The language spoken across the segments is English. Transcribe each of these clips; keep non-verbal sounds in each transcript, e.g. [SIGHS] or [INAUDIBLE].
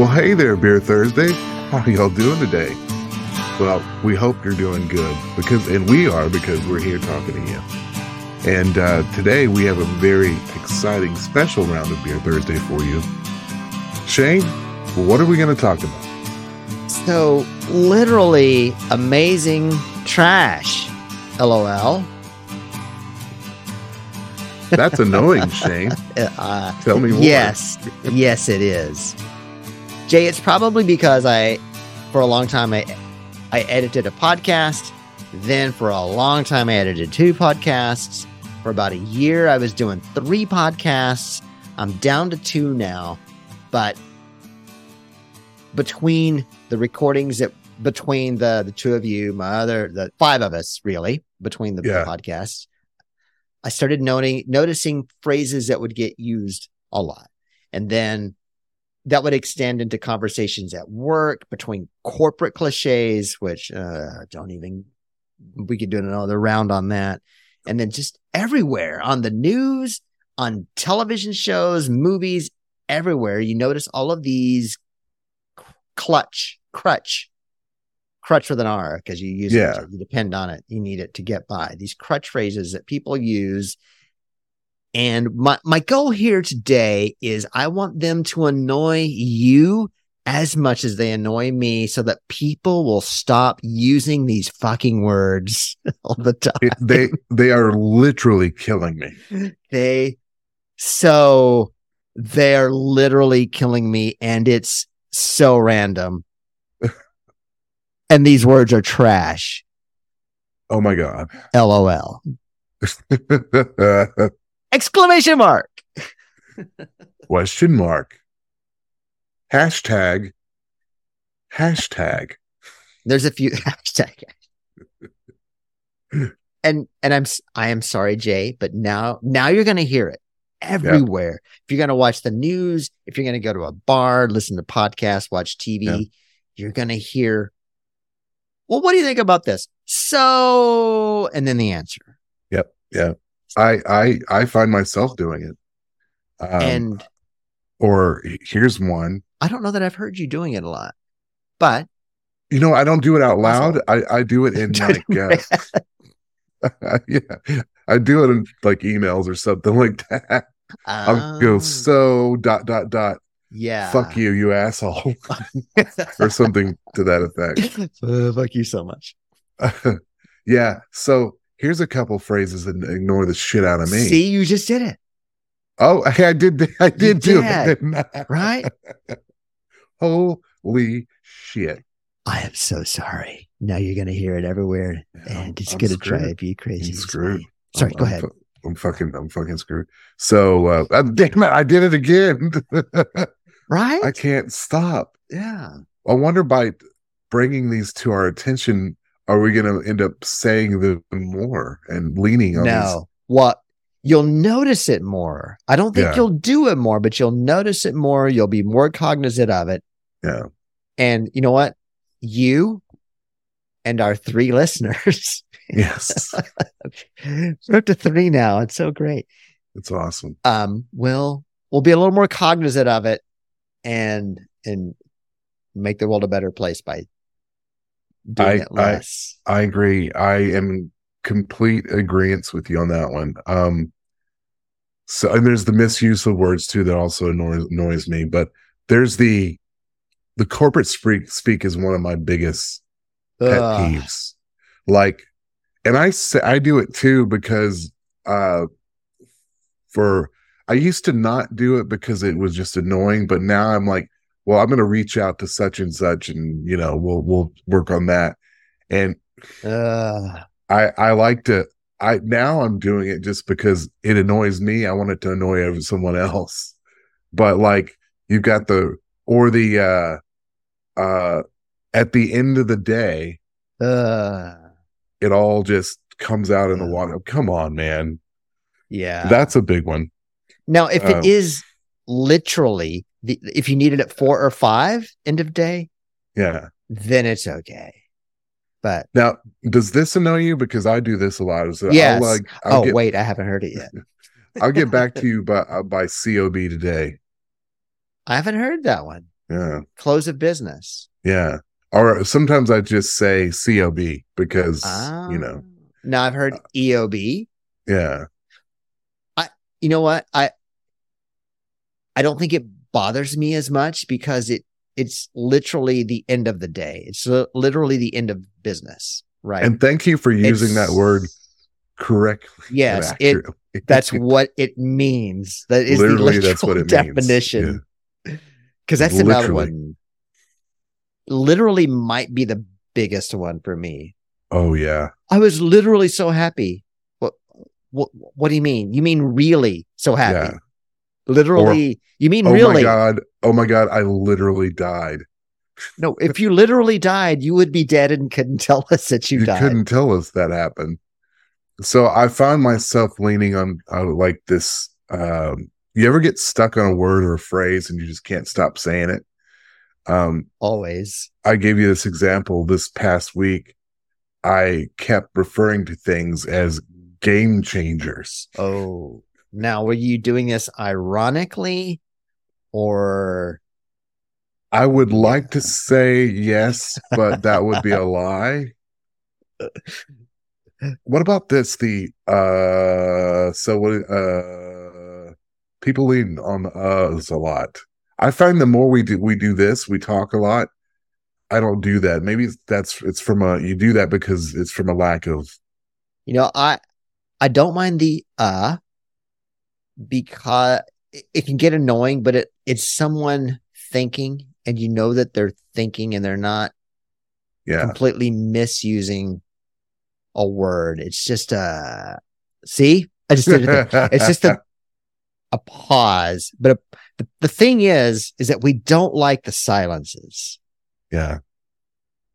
Well, hey there, Beer Thursday. How y'all doing today? Well, we hope you're doing good because, and we are because we're here talking to you. And uh, today we have a very exciting special round of Beer Thursday for you. Shayne, what are we going to talk about? So, literally amazing trash. LOL. That's annoying, Shayne. [LAUGHS] Uh, Tell me more. yes, yes, it is. Jay, it's probably because I, for a long time, I, I edited a podcast. Then, for a long time, I edited two podcasts. For about a year, I was doing three podcasts. I'm down to two now, but between the recordings that between the the two of you, my other the five of us really between the Yeah. podcasts, I started noting noticing phrases that would get used a lot, and then that would extend into conversations at work between corporate cliches, which uh, don't even we could do another round on that, and then just everywhere on the news, on television shows, movies, everywhere. You notice all of these clutch, crutch, crutch with an R because you use Yeah. it, you depend on it, you need it to get by. These crutch phrases that people use. And my, my goal here today is I want them to annoy you as much as they annoy me so that people will stop using these fucking words [LAUGHS] all the time. It, they they are literally killing me. They so they're literally killing me and it's so random. [LAUGHS] and these words are trash. Oh my god. LOL. [LAUGHS] Exclamation mark. [LAUGHS] Question mark. Hashtag. Hashtag. There's a few [LAUGHS] hashtag. and and I'm I am sorry, Jay, but now now you're gonna hear it everywhere. If you're gonna watch the news, if you're gonna go to a bar, listen to podcasts, watch TV, Yeah. you're gonna hear. Well, what do you think about this? So, and then the answer. I I I find myself doing it. Um, and or here's one. I don't know that I've heard you doing it a lot, but You know, I don't do it out loud. I I do it [LAUGHS] in like uh, [LAUGHS] yeah. I do it in like emails or something [LAUGHS] like that. I'll go Oh, so dot dot dot. yeah. Fuck you, you asshole, or something to that effect. Uh, fuck you so much. yeah. So here's a couple phrases that ignore the shit out of me. See, you just did it, Oh, [LAUGHS] I did. [LAUGHS] I did do it. I? [LAUGHS] right? Holy shit! I am so sorry. Now you're gonna hear it everywhere, and it's gonna screwed. drive you crazy. I'm screwed. Sorry, I'm- go I'm ahead. fu- I'm fucking. I'm fucking screwed. So, uh, uh, damn it! I did it again. Right? I can't stop. yeah. I wonder by bringing these to our attention, are we going to end up saying them more and leaning on No. What? You'll notice it more. I don't think Yeah. you'll do it more, but you'll notice it more. You'll be more cognizant of it. Yeah. And you know what? You and our three [LAUGHS] listeners. Yes, [LAUGHS] We're up to three now. It's so great. it's awesome. Um, we'll we'll be a little more cognizant of it and and make the world a better place by doing I- it less. I agree. I am in complete agreement with you on that one. Um, so and there's the misuse of words too that also annoys, annoys me. But there's the the corporate speak speak is one of my biggest pet Ugh. peeves. Like, and I say I do it too because uh, for I used to not do it because it was just annoying, but now I'm like, well, I'm going to reach out to such and such, and you know, we'll we'll work on that. And Ugh. I I like to. I now I'm doing it just because it annoys me. I want it to annoy someone else. But like you've got the or the uh uh at the end of the day, Ugh. it all just comes out in the water. Come on, man. yeah. That's a big one. Now, if Um, it is literally, the, if you need it at four or five end of day, Yeah. then it's okay. But Now, does this annoy you? Because I do this a lot. So Yes. I'll, like, I'll oh get, wait, I haven't heard it yet. [LAUGHS] I'll get back to [LAUGHS] you by uh, by COB today. I haven't heard that one. Yeah. close of business. Yeah. Or sometimes I just say COB because, you know, Ah. Now I've heard EOB. yeah. I you know what? I I don't think it bothers me as much because it it's literally the end of the day. It's literally the end of business, right? And thank you for using that word correctly. Yes, it that's what it means. That is Literally, the that's what it means. definition. Because that's another Literally. one. Literally might be the biggest one for me. Oh, yeah. I was literally so happy. What what what do you mean? You mean really so happy? Yeah. Literally, you mean Oh, really? Oh my God. Oh, my God. I literally died. No, if you literally died, you would be dead and couldn't [LAUGHS] tell us that you, died. you died. couldn't tell us that happened. So I found myself leaning on uh, like this. Um, you ever get stuck on a word or a phrase and you just can't stop saying it? Um, Always. I gave you this example this past week. I kept referring to things as game changers. Oh, now were you doing this ironically, or I would like to say yes, but that would be a lie. What about this? The uh so what uh people lean on the uhs a lot. I find the more we do we do this, we talk a lot. I don't do that. Maybe that's it's from a you do that because it's from a lack of you know, I I don't mind the uh because it, can get annoying, but it it's someone thinking, and you know that they're thinking, and they're not yeah. completely misusing a word. It's just a see, I just did it. [LAUGHS] It's just a a pause, but a, the, the thing is, is that we don't like the silences. yeah.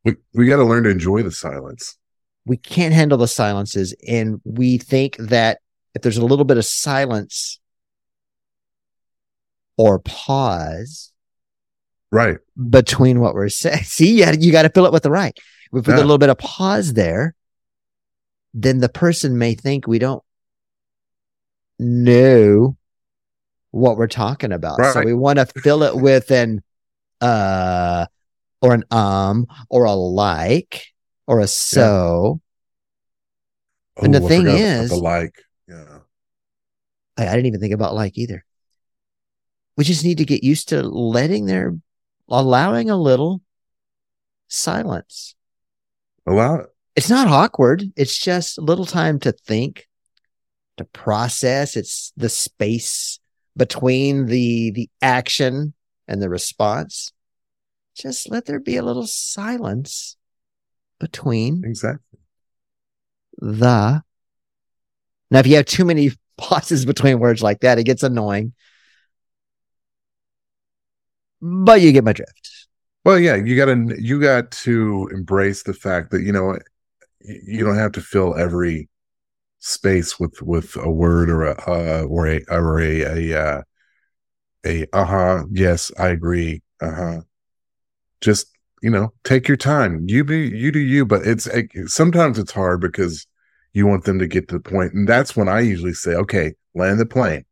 We we got to learn to enjoy the silence. We can't handle the silences, and we think that if there's a little bit of silence or pause Right. between what we're saying, [LAUGHS] see, you, you got to fill it with the right. We put Yeah. a little bit of pause there, then the person may think we don't know what we're talking about. So we want to fill it with an uh or an um or a like or a so. And the I thing is- the like. I, I didn't even think about like either. We just need to get used to letting their allowing a little silence. Allow it. It's not awkward. It's just a little time to think, to process. It's the space between the the action and the response. Just let there be a little silence between Exactly. the. Now, if you have too many pauses between words like that, it gets annoying. But you get my drift. Well, yeah, you got to you got to embrace the fact that you know you don't have to fill every space with with a word or a uh or a or a a uh, a uh-huh yes I agree uh-huh just you know take your time you be you do you but it's it, sometimes it's hard because you want them to get to the point and that's when I usually say okay land the plane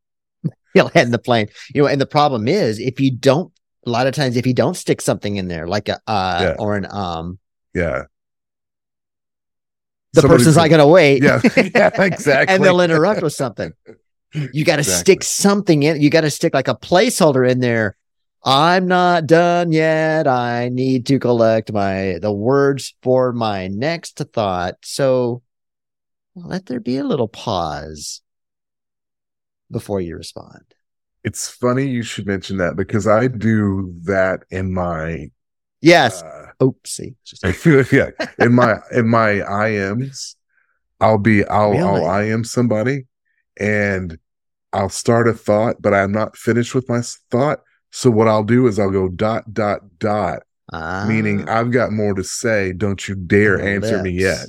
[LAUGHS] You'll land the plane. You know, and the problem is if you don't, a lot of times, if you don't stick something in there like a uh Yeah. or an um, yeah the Somebody's- person's not going to wait. yeah [LAUGHS] yeah exactly and they'll interrupt with something. You got to Exactly. stick something in. You got to stick like a placeholder in there. I'm not done yet. I need to collect my the words for my next thought. So let there be a little pause before you respond. It's funny you should mention that because I do that in my Yes. uh, Oopsie. [LAUGHS] yeah in my in my IMs. I'll be I'll Really? I'll IM somebody and I'll start a thought, but I'm not finished with my thought. So what I'll do is I'll go dot dot dot, Ah, meaning I've got more to say. Don't you dare answer me yet.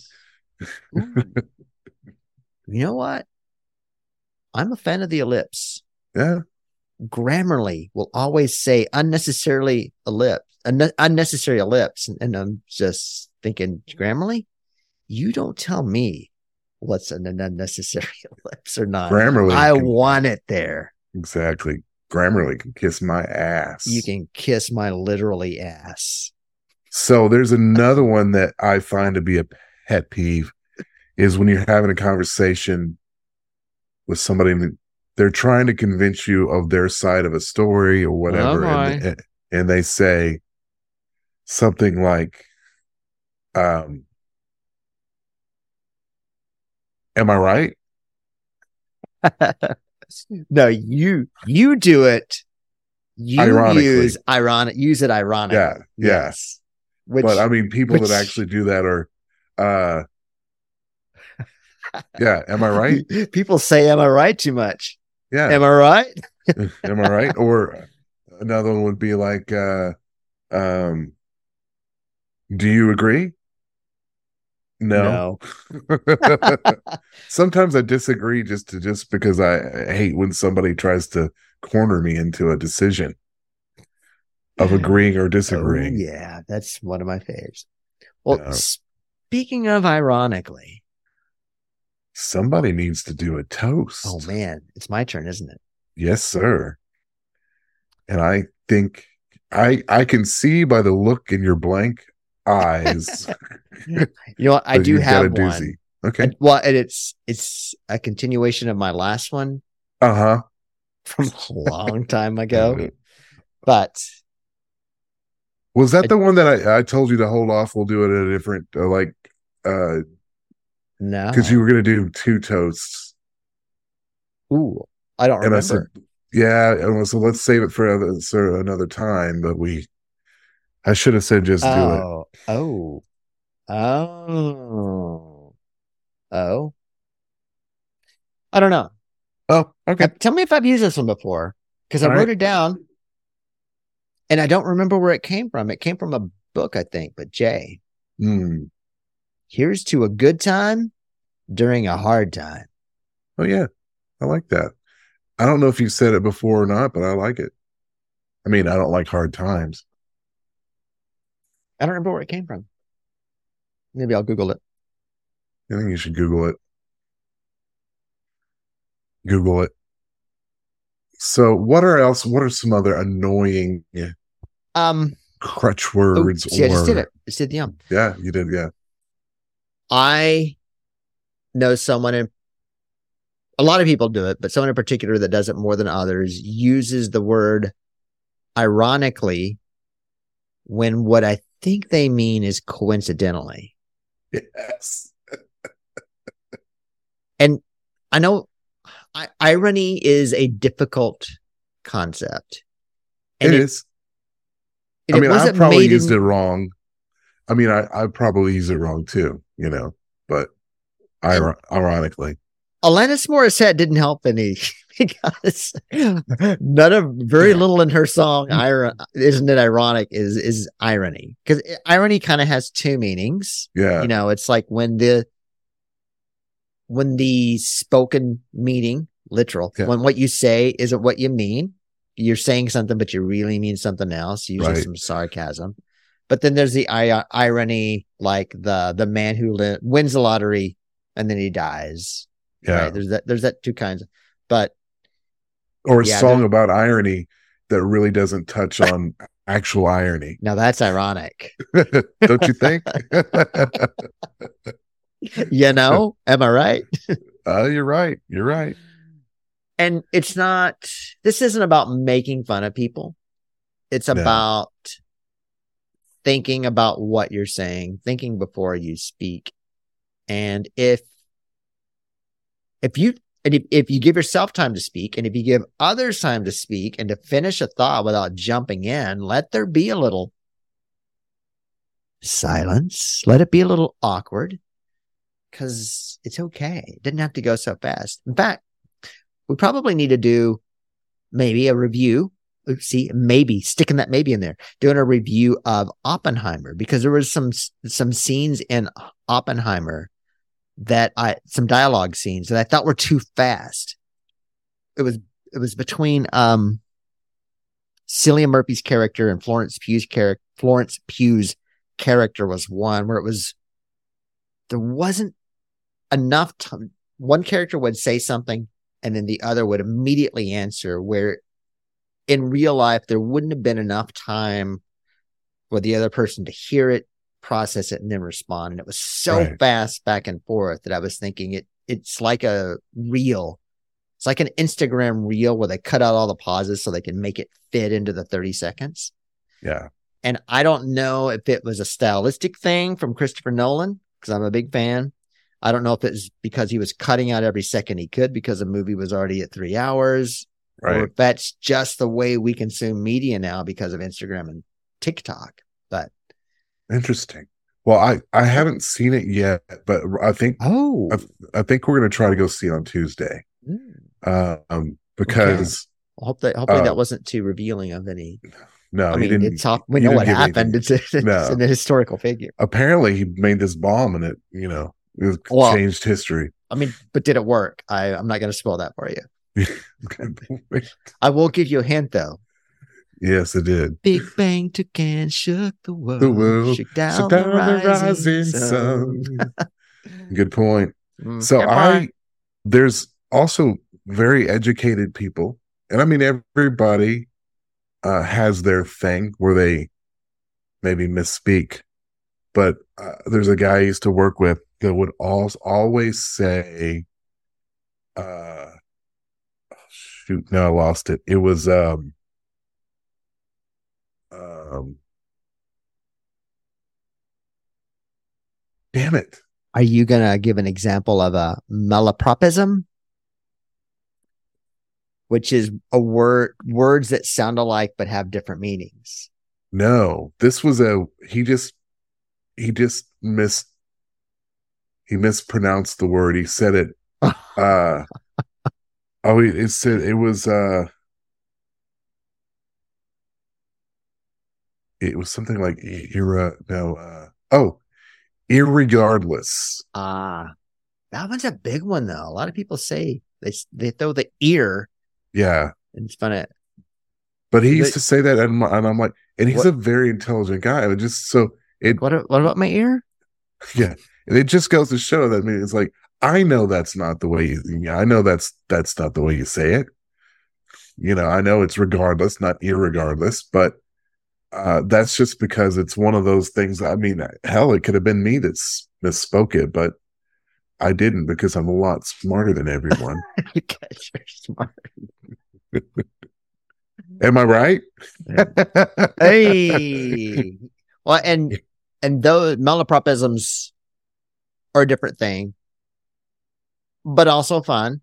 You know what? I'm a fan of the ellipse. Yeah, Grammarly will always say unnecessarily ellipse, unne- unnecessary ellipse. And, and I'm just thinking, Grammarly, you don't tell me what's an unnecessary [LAUGHS] ellipse or not. Grammarly. I can- want it there. exactly. Grammarly can kiss my ass. You can kiss my literally ass. So there's another one that I find to be a pet peeve is when you're having a conversation with somebody and they're trying to convince you of their side of a story or whatever, Oh, and, and they say something like, um, "Am I right?" [LAUGHS] no, you you do it. You Ironically. use ironic use it ironically. Yeah, yeah. Yes. Which but I mean, people which- that actually do that are, uh, yeah. Am I right? [LAUGHS] people say, Am I right too much? Yeah. Am I right? [LAUGHS] Am I right? Or another one would be like, uh, um, do you agree? No. [LAUGHS] Sometimes I disagree just to just because I hate when somebody tries to corner me into a decision of agreeing or Oh, disagreeing. yeah, that's one of my faves. Well, Yeah. speaking of ironically, Somebody needs to do a toast. oh man, it's my turn, isn't it? Yes, sir. And I think I I can see by the look in your blank eyes. [LAUGHS] [LAUGHS] You know what? I do have a one. doozy. Okay. And- well, and it's it's a continuation of my last one Uh huh. from a long time ago. [LAUGHS] But Was that I- the one that I, I told you to hold off? We'll do it at a different, uh, like, uh, no, because you were going to do two toasts. ooh, I don't And I said, yeah. And so let's save it for other, for another time. But we, I should have said just do it. oh, oh, oh, oh. I don't know. Oh, okay. Uh, Tell me if I've used this one before because I All wrote right. it down and I don't remember where it came from. It came from a book, I think. But Jay, Hmm. here's to a good time during a hard time. Oh, yeah. I like that. I don't know if you said it before or not, but I like it. I mean, I don't like hard times. I don't remember where it came from. Maybe I'll Google it. I think you should Google it. Google it. So, what are else? What are some other annoying Um, crutch oh, words? see, I just did or- it. Just did the um. Yeah, you did. Yeah. I know someone in a lot of people do it, but someone in particular that does it more than others uses the word ironically when what I think they mean is coincidentally. Yes. And I know I- irony is a difficult concept. It And is. and I mean, I probably used in- it wrong. I mean, I, I probably use it wrong too, you know, but ir- ironically, Alanis Morissette didn't help any [LAUGHS] because none of very little in her song mm. "Iron" isn't it ironic is is irony because irony kind of has two meanings. yeah. You know, it's like when the when the spoken meaning literal Yeah. when what you say isn't what you mean. You're saying something, but you really mean something else. Usually Right. some sarcasm. But then there's the irony, like the the man who li- wins the lottery and then he dies. yeah. Right? There's that. There's that two kinds. But Or a Yeah, song about irony that really doesn't touch on [LAUGHS] actual irony. now that's ironic. [LAUGHS] Don't you think? [LAUGHS] you know, am I right? uh, you're right. You're right. And it's not. This isn't about making fun of people. It's No. about thinking about what you're saying, thinking before you speak. And if if you and if, if you give yourself time to speak and if you give others time to speak and to finish a thought without jumping in, let there be a little silence. Let it be a little awkward because it's okay. It didn't have to go so fast. In fact, we probably need to do maybe a review. See, maybe sticking that maybe in there, doing a review of Oppenheimer because there was some some scenes in Oppenheimer that I some dialogue scenes that I thought were too fast. It was it was between um Cillian Murphy's character and Florence Pugh's character. Florence Pugh's character was one where it was there wasn't enough time. One character would say something and then the other would immediately answer where in real life, there wouldn't have been enough time for the other person to hear it, process it, and then respond. And it was so Right. fast back and forth that I was thinking it it's like a reel. It's like an Instagram reel where they cut out all the pauses so they can make it fit into the 30 seconds. Yeah. And I don't know if it was a stylistic thing from Christopher Nolan, because I'm a big fan. I don't know if it's because he was cutting out every second he could because the movie was already at three hours, or if that's just the way we consume media now because of Instagram and TikTok. Interesting. Well, I I haven't seen it yet, but I think oh, I think we're gonna try to go see it on Tuesday. Um, because hopefully, hopefully Uh, that wasn't too revealing of any. no, I mean, didn't. it's all, we know what happened. It's, it's No. an historical figure. Apparently, he made this bomb, and it you know it Well- changed history. I mean, but did it work? I, I'm not going to spoil that for you. [LAUGHS] [LAUGHS] I will give you a hint though. Yes, it did. Big Bang took and shook the world, The world, shook down, So the, rising, the rising sun. sun. [LAUGHS] Good point. Mm, So goodbye. I there's also very educated people, and I mean everybody uh, has their thing where they maybe misspeak. But uh, there's a guy I used to work with that would al- always say, uh, oh, "Shoot, no, I lost it. It was um, damn it." Are you going to give an example of a malapropism? Which is a word, words that sound alike but have different meanings. No, this was a he just he just missed, he mispronounced the word. He said it [LAUGHS] uh oh it, it said it was uh it was something like era no uh oh irregardless. Ah, that one's a big one though. A lot of people say they they throw the ear Yeah. and it's funny. But he But- used to say that and, my- and I'm like and he's What- a very intelligent guy. It just so it What what about my ear? [LAUGHS] Yeah. And it just goes to show that I mean it's like I know that's not the way you yeah, I know that's that's not the way you say it. You know, I know it's regardless, not irregardless, but uh that's just because it's one of those things. I mean, hell, it could have been me that misspoke it, but I didn't because I'm a lot smarter than everyone. [LAUGHS] you guys are smart. [LAUGHS] Am I right? [LAUGHS] Hey, well, and and those malapropisms are a different thing, but also fun.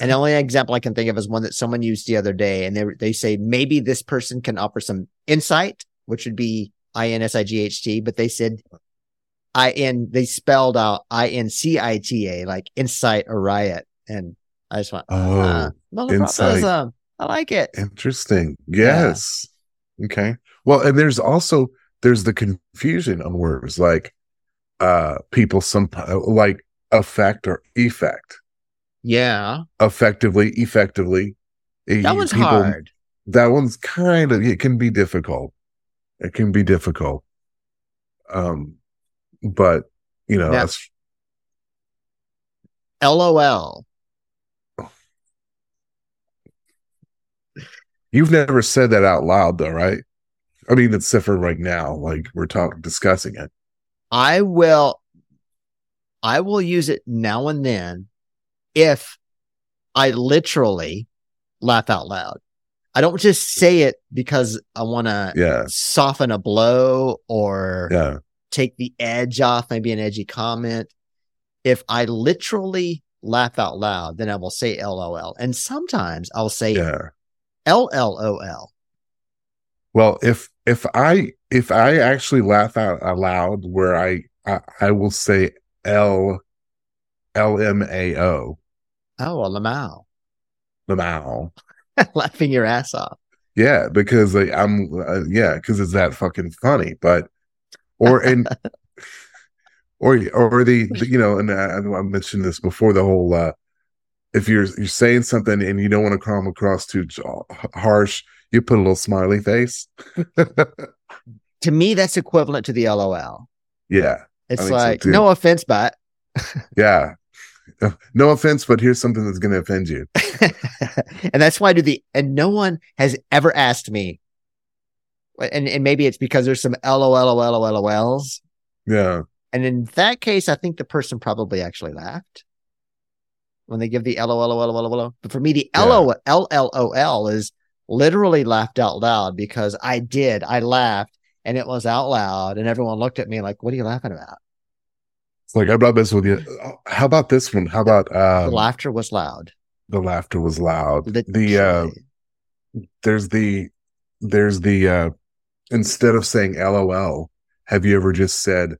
And the only example I can think of is one that someone used the other day, and they they say maybe this person can offer some insight, which would be I N S I G H T, but they said I N they spelled out I N C I T A like insight or riot, and I just went, Oh, ah, malapropism. I like it. Interesting. Yes. Okay. Well, and there's also there's the confusion on words like uh people some like effect or effect. Yeah, Effectively, effectively. that one's people- hard. That one's kind of it can be difficult. It can be difficult. Um but you know, Now- that's LOL. you've never said that out loud though, right? I mean, it's different right now, like we're talking discussing it. I will I will use it now and then if I literally laugh out loud. I don't just say it because I want to Yeah. soften a blow or Yeah. take the edge off, maybe an edgy comment. If I literally laugh out loud, then I will say LOL. And sometimes I'll say Yeah. LLOL. Well, if if I if I actually laugh out aloud, where I I, I will say L L M A O Oh, a lamau. Lamau. [LAUGHS] Laughing your ass off. Yeah, because like, I'm uh, yeah, because it's that fucking funny. But or and [LAUGHS] or or the, the you know, and I, I mentioned this before. The whole uh if you're you're saying something and you don't want to come across too harsh, you put a little smiley face. [LAUGHS] To me, that's equivalent to the LOL. yeah, It's so, like, too. no offense, but yeah. No offense, but here's something that's going to offend you. and that's why I do the, and no one has ever asked me, and, and maybe it's because there's some LOLOLOLOLs. Yeah. And in that case, I think the person probably actually laughed when they give the LOLOLOLOL. But for me, the Yeah. LO is literally laughed out loud because I did. I laughed and it was out loud, and everyone looked at me like, "What are you laughing about?" Like I brought this with you. How about this one? How about The um, laughter was loud. the laughter was loud. The Literally. uh, there's the there's the uh, instead of saying LOL, have you ever just said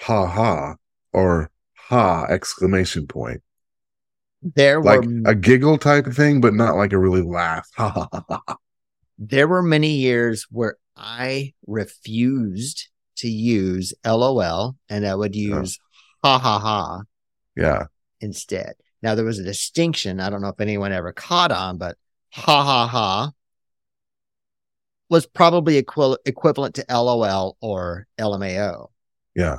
ha ha or ha exclamation point? there were Like were a giggle type of thing, but not like a really laugh. Ha ha ha. ha. there were many years where I refused to use LOL and I would use ha ha ha Yeah. instead. Now there was a distinction. I don't know if anyone ever caught on, but ha ha ha was probably equi- equivalent to LOL or LMAO. Yeah.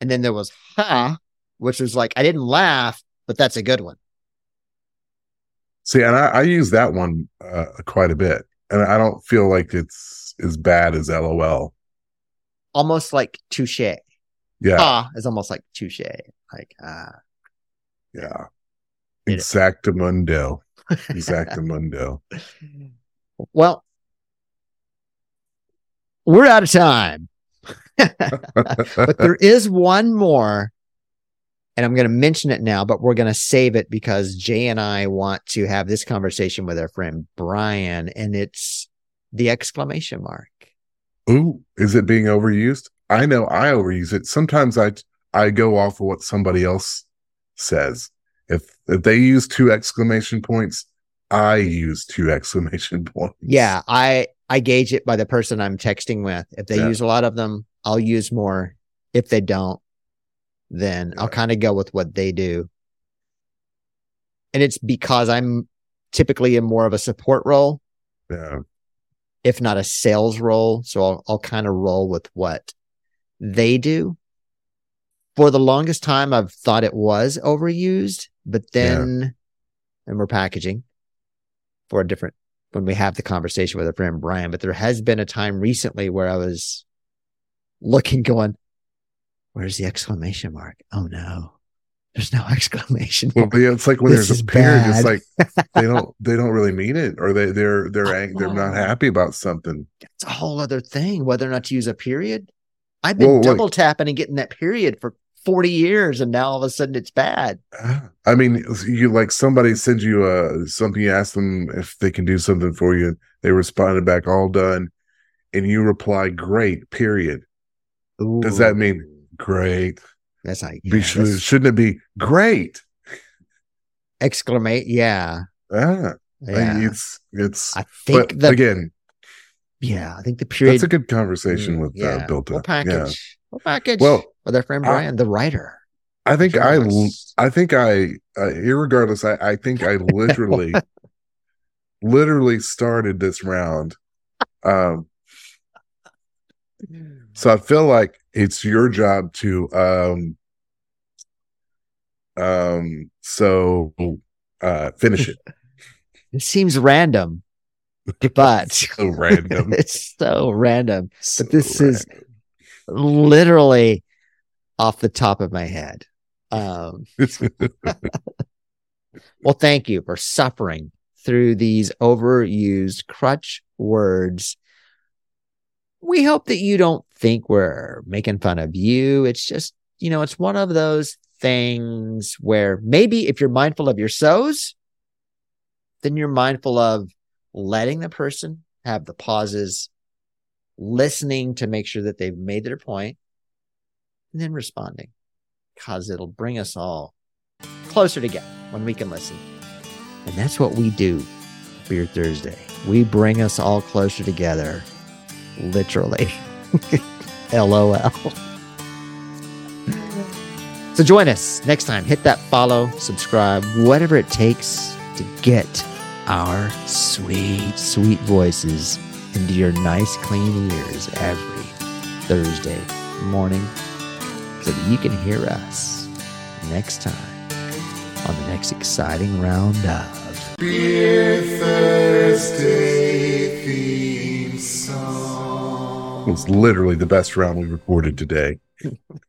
And then there was ha, which was like, I didn't laugh, but that's a good one. See, and I, I use that one uh, quite a bit, and I don't feel like it's as bad as LOL. Almost like touche. Yeah, Ha is almost like touche. Like, ah, yeah. Exactamundo. [LAUGHS] Exactamundo. well, we're out of time. [LAUGHS] but there is one more, and I'm going to mention it now, but we're going to save it because Jay and I want to have this conversation with our friend Brian, and it's the exclamation mark. Ooh, is it being overused? I know I overuse it. Sometimes I I go off of what somebody else says. If if they use two exclamation points, I use two [LAUGHS] exclamation points. Yeah, I I gauge it by the person I'm texting with. If they Yeah. use a lot of them, I'll use more. If they don't, then I'll kind of go with what they do. And it's because I'm typically in more of a support role, Yeah. if not a sales role. So I'll, I'll kind of roll with what they do. For the longest time, I've thought it was overused, but then, and we're packaging for a different, when we have the conversation with our friend Brian, but there has been a time recently where I was looking, going, where's the exclamation mark? Oh no, there's no [LAUGHS] exclamation Well, mark. yeah, it's like when This there's a period, it's like they don't [LAUGHS] they don't really mean it, or they they're they're ang- they're not happy about something. It's a whole other thing, whether or not to use a period. I've been like- double tapping and getting that period for 40 years, and now all of a sudden it's bad. [SIGHS] I mean, you like somebody sends you uh something, you ask them if they can do something for you. They responded back, all done, and you reply, "Great." Period. Does that mean- Great. that's Be yeah, should, that's- shouldn't it be great? exclamate? Yeah, Ah, yeah. it's it's. I think But the again, yeah, I think the period. that's a good conversation Mm, with yeah, uh, built we'll up. Yeah. package. We'll package. Well, with our friend I- Brian, the writer. I think I. I think I, uh, irregardless, I, I think I literally, [LAUGHS] literally started this round. Um, so I feel like it's your job to, um, um, so, uh, finish it. [LAUGHS] It seems random, [LAUGHS] but so random. [LAUGHS] it's so random. So this is- Literally off the top of my head. Um, [LAUGHS] well, thank you for suffering through these overused crutch words. We hope that you don't think we're making fun of you. It's just, you know, it's one of those things where maybe if you're mindful of your sows, then you're mindful of letting the person have the pauses, listening to make sure that they've made their point, and then responding because it'll bring us all closer together when we can listen. And that's what we do for your Thursday. We bring us all closer together, literally. [LAUGHS] LOL. So join us next time. Hit that follow, subscribe, whatever it takes to get our sweet, sweet voices into your nice, clean ears every Thursday morning so that you can hear us next time on the next exciting round of Beer Thursday theme song. It's literally the best round we recorded today. [LAUGHS]